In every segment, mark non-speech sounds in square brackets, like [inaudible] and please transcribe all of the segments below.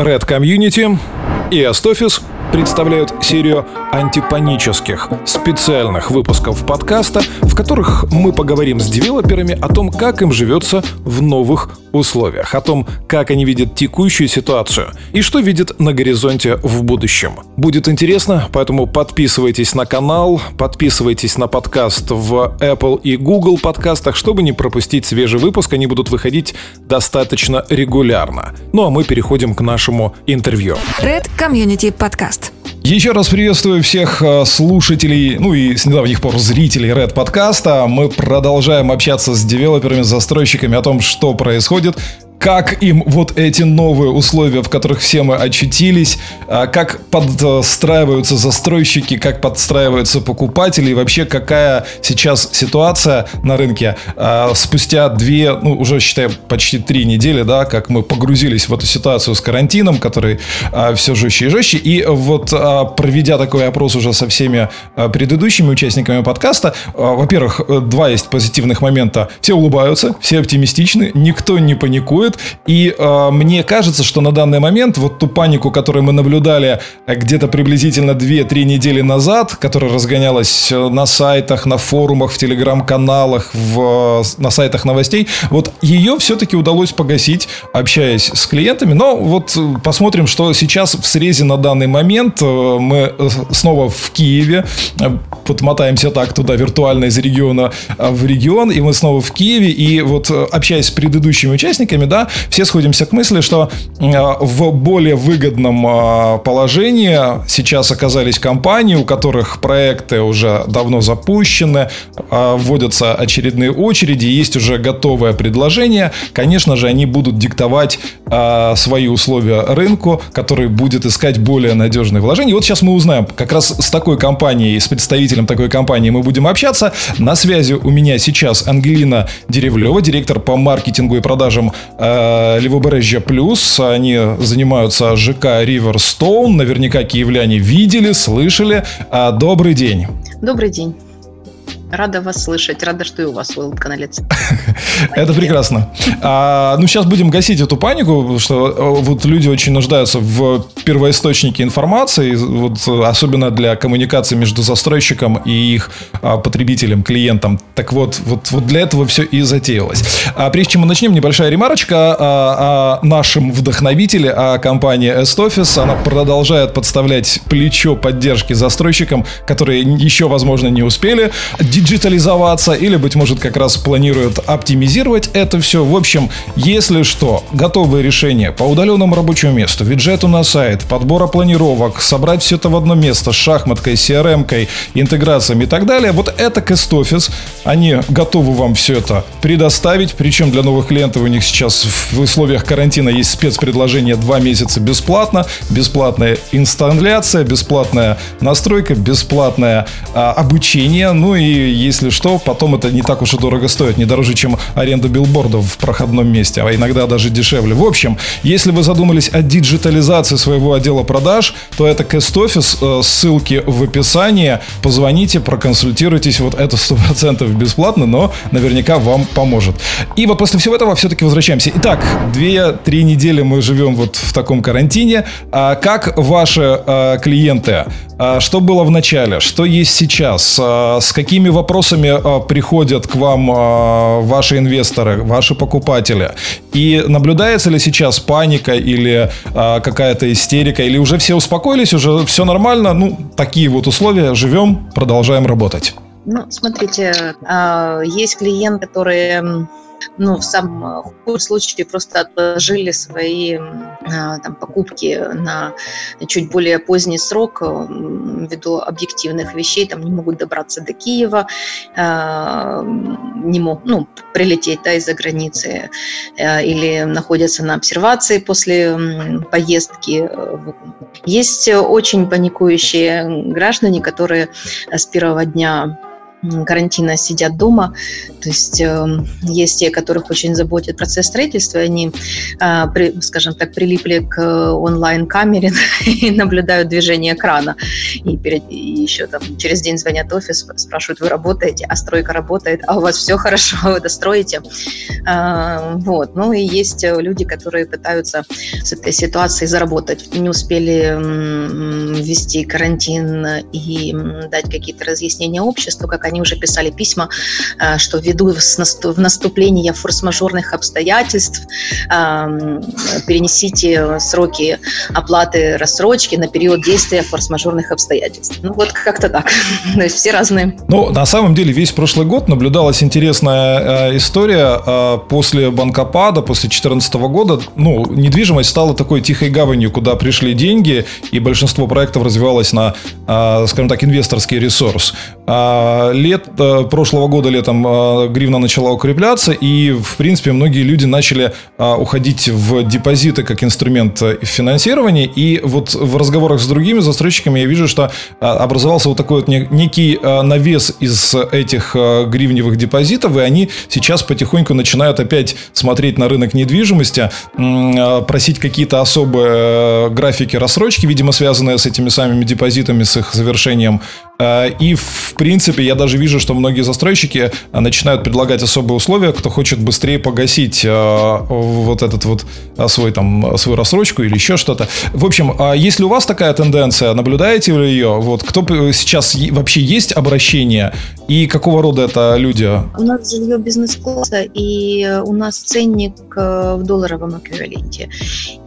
Red Community и Астофис представляют серию антипанических специальных выпусков подкаста, в которых мы поговорим с девелоперами о том, как им живется в новых условиях, о том, как они видят текущую ситуацию и что видят на горизонте в будущем. Будет интересно, поэтому подписывайтесь на канал, подписывайтесь на подкаст в Apple и Google подкастах, чтобы не пропустить свежий выпуск, они будут выходить достаточно регулярно. Ну а мы переходим к нашему интервью. Red Community Podcast. Еще раз приветствую всех э, слушателей, ну и с недавних пор зрителей Red подкаста. Мы продолжаем общаться с девелоперами, застройщиками о том, что происходит как им вот эти новые условия, в которых все мы очутились, а, как подстраиваются застройщики, как подстраиваются покупатели и вообще какая сейчас ситуация на рынке. А, спустя две, ну уже считай почти три недели, да, как мы погрузились в эту ситуацию с карантином, который а, все жестче и жестче, и вот проведя такой опрос уже со всеми предыдущими участниками подкаста, во-первых, два есть позитивных момента, все улыбаются, все оптимистичны, никто не паникует, происходит. И э, мне кажется, что на данный момент вот ту панику, которую мы наблюдали э, где-то приблизительно 2-3 недели назад, которая разгонялась э, на сайтах, на форумах, в телеграм-каналах, в, на сайтах новостей, вот ее все-таки удалось погасить, общаясь с клиентами. Но вот э, посмотрим, что сейчас в срезе на данный момент. Мы снова в Киеве, вот мотаемся так туда виртуально из региона в регион, и мы снова в Киеве, и вот общаясь с предыдущими участниками, да, все сходимся к мысли, что а, в более выгодном а, положении сейчас оказались компании, у которых проекты уже давно запущены, а, вводятся очередные очереди, есть уже готовое предложение. Конечно же, они будут диктовать свои условия рынку, который будет искать более надежные вложения. И вот сейчас мы узнаем, как раз с такой компанией, с представителем такой компании мы будем общаться. На связи у меня сейчас Ангелина Деревлева, директор по маркетингу и продажам Э, Левобережье Плюс. Они занимаются ЖК Риверстоун. Наверняка киевляне видели, слышали. А, добрый день. Добрый день. Рада вас слышать, рада, что и у вас улыбка на лице. Это прекрасно. А, ну, сейчас будем гасить эту панику, что э, вот люди очень нуждаются в первоисточнике информации, вот, особенно для коммуникации между застройщиком и их а, потребителем, клиентом. Так вот, вот, вот для этого все и затеялось. А прежде чем мы начнем, небольшая ремарочка о, о нашем вдохновителе, о компании S-Office. Она продолжает подставлять плечо поддержки застройщикам, которые еще, возможно, не успели диджитализоваться или, быть может, как раз планируют оптимизировать это все. В общем, если что, готовые решения по удаленному рабочему месту, бюджету на сайт, подбора планировок, собрать все это в одно место с шахматкой, CRM-кой, интеграциями и так далее, вот это Office, они готовы вам все это предоставить, причем для новых клиентов у них сейчас в условиях карантина есть спецпредложение 2 месяца бесплатно, бесплатная инсталляция, бесплатная настройка, бесплатное а, обучение, ну и если что, потом это не так уж и дорого стоит, не дороже, чем аренда билбордов в проходном месте, а иногда даже дешевле. В общем, если вы задумались о диджитализации своего отдела продаж, то это Cast Office, э, ссылки в описании, позвоните, проконсультируйтесь, вот это 100% бесплатно, но наверняка вам поможет. И вот после всего этого все-таки возвращаемся. Итак, 2-3 недели мы живем вот в таком карантине. А как ваши э, клиенты? А что было в начале? Что есть сейчас? А с какими вопросами а, приходят к вам ваши инвесторы, ваши покупатели? И наблюдается ли сейчас паника или какая-то истерика? Или уже все успокоились, уже все нормально? Ну, такие вот условия, живем, продолжаем работать. Ну, смотрите, есть клиенты, которые ну, в самом худшем случае просто отложили свои там, покупки на чуть более поздний срок ввиду объективных вещей, там не могут добраться до Киева, не могут ну, прилететь да, из-за границы или находятся на обсервации после поездки. Есть очень паникующие граждане, которые с первого дня карантина сидят дома. То есть э, есть те, которых очень заботит процесс строительства, они, э, при, скажем так, прилипли к онлайн-камере [laughs] и наблюдают движение крана. И, перед, и еще там через день звонят в офис, спрашивают, вы работаете, а стройка работает, а у вас все хорошо, [laughs] вы достроите. Э, вот. Ну и есть люди, которые пытаются с этой ситуацией заработать. Не успели ввести карантин и дать какие-то разъяснения обществу, как они уже писали письма, э, что ввиду в наступление форс-мажорных обстоятельств перенесите сроки оплаты рассрочки на период действия форс-мажорных обстоятельств. Ну вот как-то так. [laughs] То есть все разные. Ну, на самом деле весь прошлый год наблюдалась интересная э, история. Э, после банкопада, после 2014 года, ну, недвижимость стала такой тихой гаванью, куда пришли деньги, и большинство проектов развивалось на, скажем так, инвесторский ресурс. Лет Э, прошлого года летом э, гривна начала укрепляться, и, в принципе, многие люди начали э, уходить в депозиты как инструмент финансирования. И вот в разговорах с другими застройщиками я вижу, что образовался вот такой вот некий навес из этих гривневых депозитов, и они сейчас потихоньку начинают опять смотреть на рынок недвижимости, просить какие-то особые графики рассрочки, видимо, связанные с этими самыми депозитами, с их завершением. И, в принципе, я даже вижу, что многие застройщики э, начинают предлагать особые условия, кто хочет быстрее погасить э, вот этот вот э, свой там свою рассрочку или еще что-то. В общем, а если у вас такая тенденция, наблюдаете ли ее? Вот кто сейчас вообще есть обращение и какого рода это люди? У нас жилье бизнес-класса и у нас ценник в долларовом эквиваленте.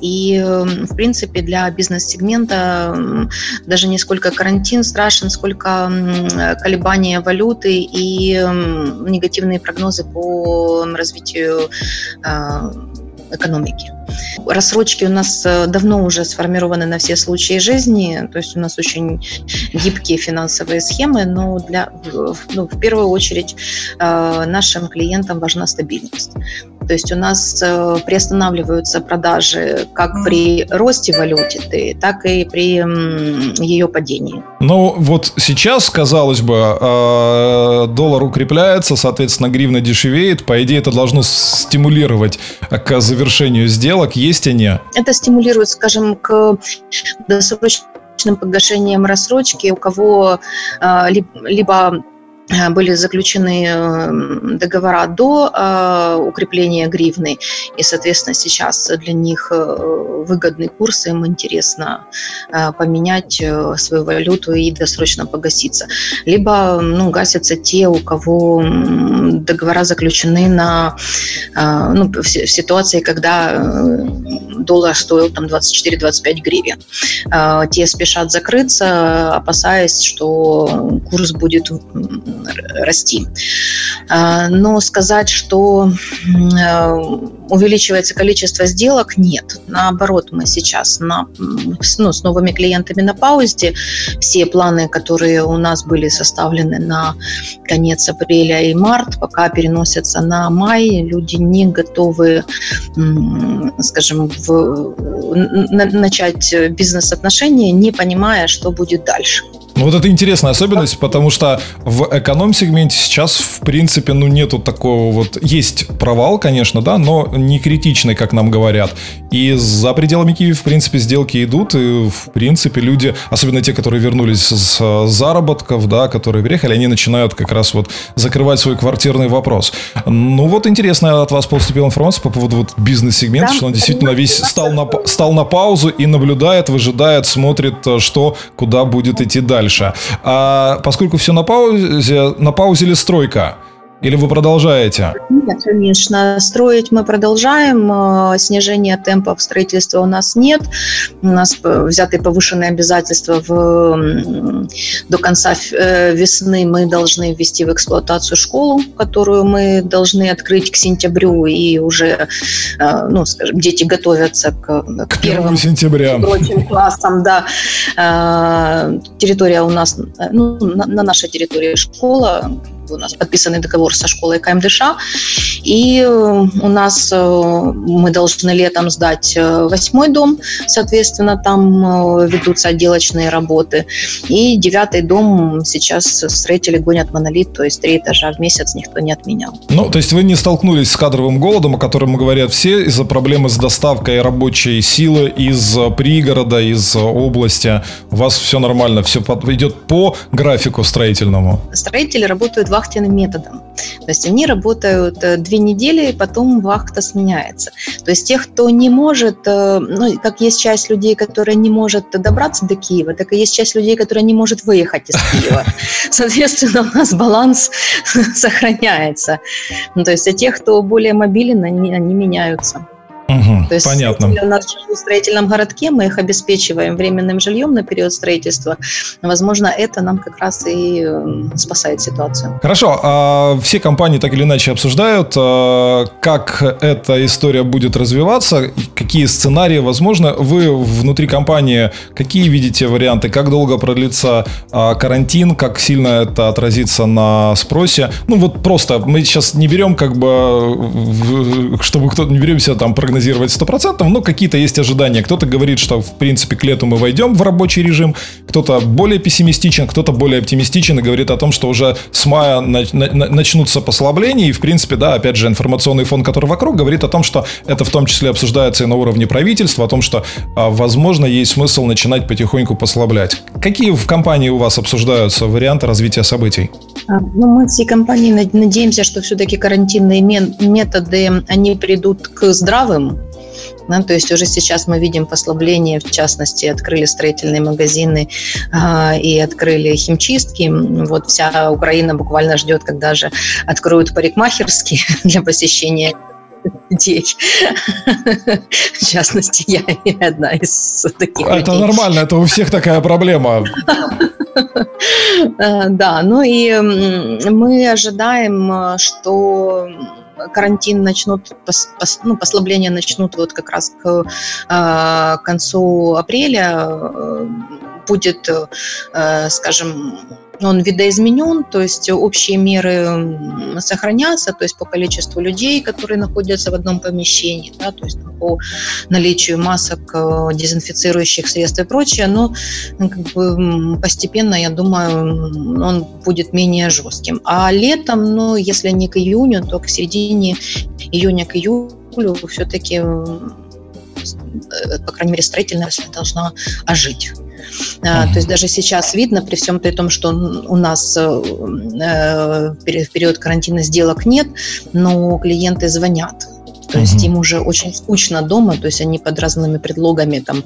И, эм, в принципе, для бизнес-сегмента даже не сколько карантин страшен, сколько колебания валюты и негативные прогнозы по развитию а, экономики. Рассрочки у нас э, давно уже сформированы на все случаи жизни, то есть у нас очень гибкие финансовые схемы, но для, ну, в первую очередь э, нашим клиентам важна стабильность. То есть у нас э, приостанавливаются продажи как при росте валюты, так и при ее падении. Ну, вот сейчас, казалось бы, доллар укрепляется, соответственно, гривна дешевеет. По идее, это должно стимулировать к завершению сделок. Есть они? Это стимулирует, скажем, к досрочным погашениям рассрочки, у кого э, либо были заключены э, договора до э, укрепления гривны, и, соответственно, сейчас для них выгодный курс, им интересно поменять свою валюту и досрочно погаситься. Либо ну, гасятся те, у кого договора заключены на, ну, в ситуации, когда доллар стоил там 24-25 гривен. Те спешат закрыться, опасаясь, что курс будет расти. А, но сказать, что э, увеличивается количество сделок, нет. Наоборот, мы сейчас на, ну, с новыми клиентами на паузе. Все планы, которые у нас были составлены на конец апреля и март, пока переносятся на май. Люди не готовы, скажем, в, начать бизнес-отношения, не понимая, что будет дальше. Ну, вот это интересная особенность, потому что в эконом-сегменте сейчас, в принципе, ну, нету такого вот... Есть провал, конечно, да, но не критичный, как нам говорят. И за пределами Киева, в принципе, сделки идут, и, в принципе, люди, особенно те, которые вернулись с заработков, да, которые приехали, они начинают как раз вот закрывать свой квартирный вопрос. Ну, вот интересная от вас поступила информация по поводу вот бизнес-сегмента, да, что он действительно весь стал на, стал на паузу и наблюдает, выжидает, смотрит, что, куда будет идти дальше дальше. А поскольку все на паузе, на паузе ли стройка? Или вы продолжаете? Нет, конечно. Строить мы продолжаем. Э, снижения темпов строительства у нас нет. У нас взяты повышенные обязательства в, до конца э, весны. Мы должны ввести в эксплуатацию школу, которую мы должны открыть к сентябрю. И уже, э, ну, скажем, дети готовятся к, к, первым сентября. Прочим классам, да. Территория у нас, ну, на нашей территории школа, у нас подписанный договор со школой КМДШ, и э, у нас мы должны летом сдать восьмой дом, соответственно, там ведутся отделочные работы, и девятый дом сейчас строители гонят монолит, то есть три этажа в месяц никто не отменял. Ну, то есть вы не столкнулись с кадровым голодом, о котором говорят все, из-за проблемы с доставкой рабочей силы из пригорода, из области. У вас все нормально, все идет по графику строительному. Строители работают вахтенным методом. То есть они работают э, две недели, и потом вахта сменяется. То есть тех, кто не может, э, ну, как есть часть людей, которая не может добраться до Киева, так и есть часть людей, которая не может выехать из Киева. [laughs] Соответственно, у нас баланс [laughs] сохраняется. Ну, то есть а тех, кто более мобилен, они, они меняются. Угу, То есть понятно. у нас в строительном городке, мы их обеспечиваем временным жильем на период строительства. Возможно, это нам как раз и спасает ситуацию. Хорошо. А все компании так или иначе обсуждают, а, как эта история будет развиваться, какие сценарии возможно. Вы внутри компании какие видите варианты, как долго продлится а, карантин, как сильно это отразится на спросе? Ну вот просто мы сейчас не берем как бы, чтобы кто-то не беремся там прогнозировать прогнозировать 100%, но какие-то есть ожидания. Кто-то говорит, что, в принципе, к лету мы войдем в рабочий режим, кто-то более пессимистичен, кто-то более оптимистичен и говорит о том, что уже с мая начнутся послабления, и, в принципе, да, опять же, информационный фон, который вокруг, говорит о том, что это в том числе обсуждается и на уровне правительства, о том, что, а, возможно, есть смысл начинать потихоньку послаблять. Какие в компании у вас обсуждаются варианты развития событий? А, ну, мы всей компании надеемся, что все-таки карантинные методы, они придут к здравым да, то есть уже сейчас мы видим послабление, в частности, открыли строительные магазины а, и открыли химчистки. Вот вся Украина буквально ждет, когда же откроют парикмахерские [laughs] для посещения людей. [laughs] В частности, я одна из таких Это людей. нормально, это у всех такая проблема. [laughs] А, да, ну и мы ожидаем, что карантин начнут, ну, послабления начнут вот как раз к а, концу апреля, э, будет, э, скажем, он видоизменен, то есть общие меры сохранятся, то есть по количеству людей, которые находятся в одном помещении, да, то есть по наличию масок, э, дезинфицирующих средств и прочее, но как бы, постепенно, я думаю, он будет менее жестким. А летом, ну, если не к июню, то к середине июня, к июлю все-таки э, по крайней мере, строительная должна ожить. Uh-huh. То есть даже сейчас видно, при всем при том, что у нас э, э, в период карантина сделок нет, но клиенты звонят то есть им уже очень скучно дома, то есть они под разными предлогами там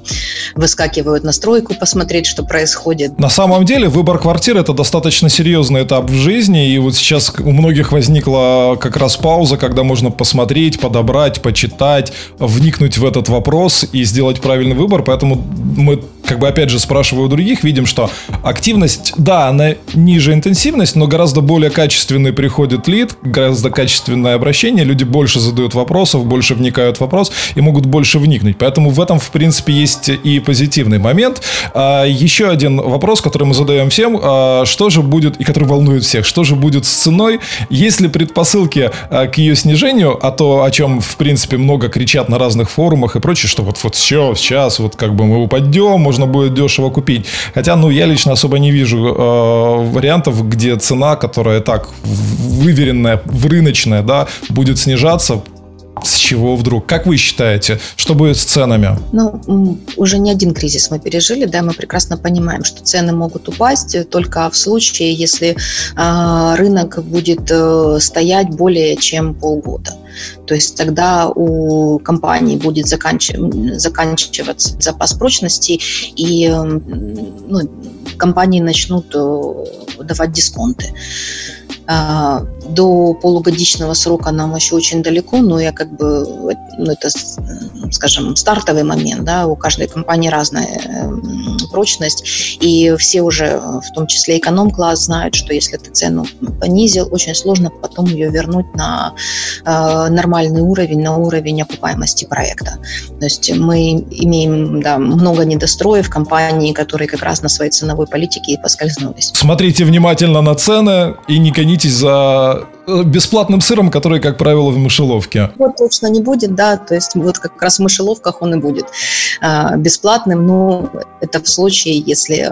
выскакивают на стройку посмотреть, что происходит. На самом деле выбор квартиры это достаточно серьезный этап в жизни, и вот сейчас у многих возникла как раз пауза, когда можно посмотреть, подобрать, почитать, вникнуть в этот вопрос и сделать правильный выбор, поэтому мы как бы опять же спрашиваю у других, видим, что активность, да, она ниже интенсивность, но гораздо более качественный приходит лид, гораздо качественное обращение, люди больше задают вопросов, больше вникают в вопрос и могут больше вникнуть. Поэтому в этом, в принципе, есть и позитивный момент. А, еще один вопрос, который мы задаем всем, а, что же будет, и который волнует всех, что же будет с ценой, есть ли предпосылки а, к ее снижению, а то, о чем, в принципе, много кричат на разных форумах и прочее, что вот, вот все, сейчас, вот как бы мы упадем, может можно будет дешево купить. Хотя, ну, я лично особо не вижу э, вариантов, где цена, которая так выверенная, в рыночная, да, будет снижаться с чего вдруг? Как вы считаете, что будет с ценами? Ну, уже не один кризис мы пережили, да, мы прекрасно понимаем, что цены могут упасть только в случае, если э, рынок будет э, стоять более чем полгода. То есть тогда у компании будет заканчив- заканчиваться запас прочности, и ну, компании начнут э, давать дисконты. А, до полугодичного срока нам еще очень далеко, но я как бы ну, это скажем, стартовый момент, да, у каждой компании разная прочность, и все уже, в том числе эконом-класс, знают, что если ты цену понизил, очень сложно потом ее вернуть на э, нормальный уровень, на уровень окупаемости проекта. То есть мы имеем да, много недостроев компании, которые как раз на своей ценовой политике и поскользнулись. Смотрите внимательно на цены и не гонитесь за э, бесплатным сыром, который, как правило, в мышеловке. Вот точно не будет, да, то есть вот как раз в мышеловках он и будет э, бесплатным, но это в случае, если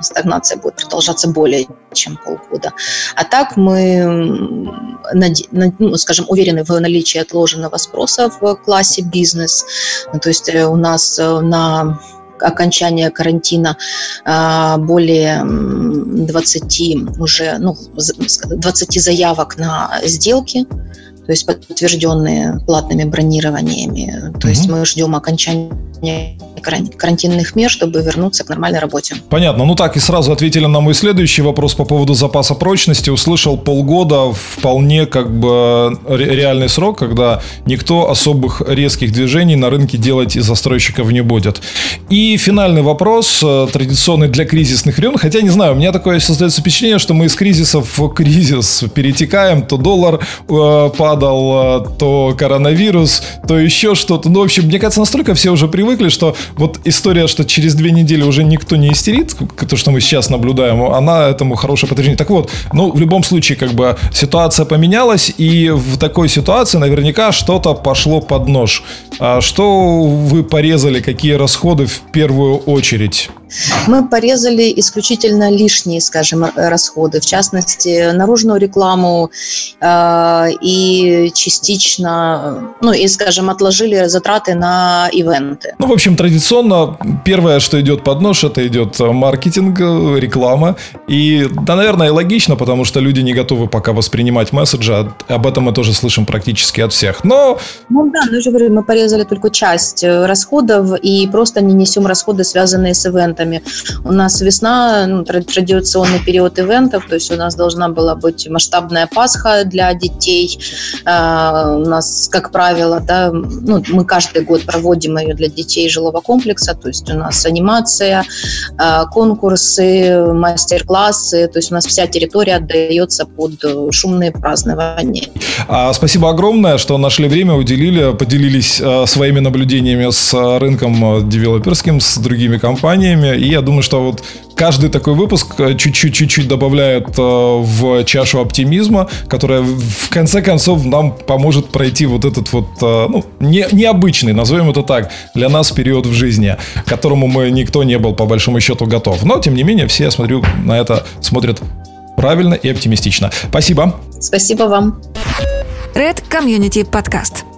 стагнация будет продолжаться более чем полгода. А так мы, ну, скажем, уверены в наличии отложенного спроса в классе бизнес. Ну, то есть э, у нас э, на окончание карантина э, более 20 уже, ну, 20 заявок на сделки, то есть подтвержденные платными бронированиями. То mm-hmm. есть мы ждем окончания карантинных мер, чтобы вернуться к нормальной работе. Понятно. Ну так и сразу ответили на мой следующий вопрос по поводу запаса прочности. Услышал полгода вполне как бы реальный срок, когда никто особых резких движений на рынке делать из застройщиков не будет. И финальный вопрос, э, традиционный для кризисных времен, хотя не знаю, у меня такое создается впечатление, что мы из кризисов в кризис перетекаем, то доллар э, падал, э, то коронавирус, то еще что-то. Ну, в общем, мне кажется, настолько все уже привыкли, что вот история, что через две недели уже никто не истерит, то, что мы сейчас наблюдаем, она этому хорошее подтверждение. Так вот, ну, в любом случае, как бы ситуация поменялась, и в такой ситуации наверняка что-то пошло под нож. А что вы порезали, какие расходы в первую очередь? Мы порезали исключительно лишние, скажем, расходы, в частности, наружную рекламу э, и частично, ну и, скажем, отложили затраты на ивенты. Ну, в общем, традиционно первое, что идет под нож, это идет маркетинг, реклама. И, да, наверное, и логично, потому что люди не готовы пока воспринимать месседжи. Об этом мы тоже слышим практически от всех. Но... Ну да, ну, я же говорю, мы порезали только часть э, расходов и просто не несем расходы, связанные с ивентом ивентами. У нас весна, ну, традиционный период ивентов, то есть у нас должна была быть масштабная Пасха для детей. А, у нас, как правило, да, ну, мы каждый год проводим ее для детей жилого комплекса, то есть у нас анимация, а, конкурсы, мастер-классы, то есть у нас вся территория отдается под шумные празднования. А, спасибо огромное, что нашли время, уделили, поделились своими наблюдениями с рынком девелоперским, с другими компаниями время. И я думаю, что вот каждый такой выпуск э, чуть-чуть-чуть добавляет э, в чашу оптимизма, которая в конце концов нам поможет пройти вот этот вот, э, ну, не, необычный, назовем это так, для нас период в жизни, к которому мы никто не был по большому счету готов. Но, тем не менее, все, я смотрю, на это смотрят правильно и оптимистично. Спасибо. Спасибо вам. Red Community Podcast.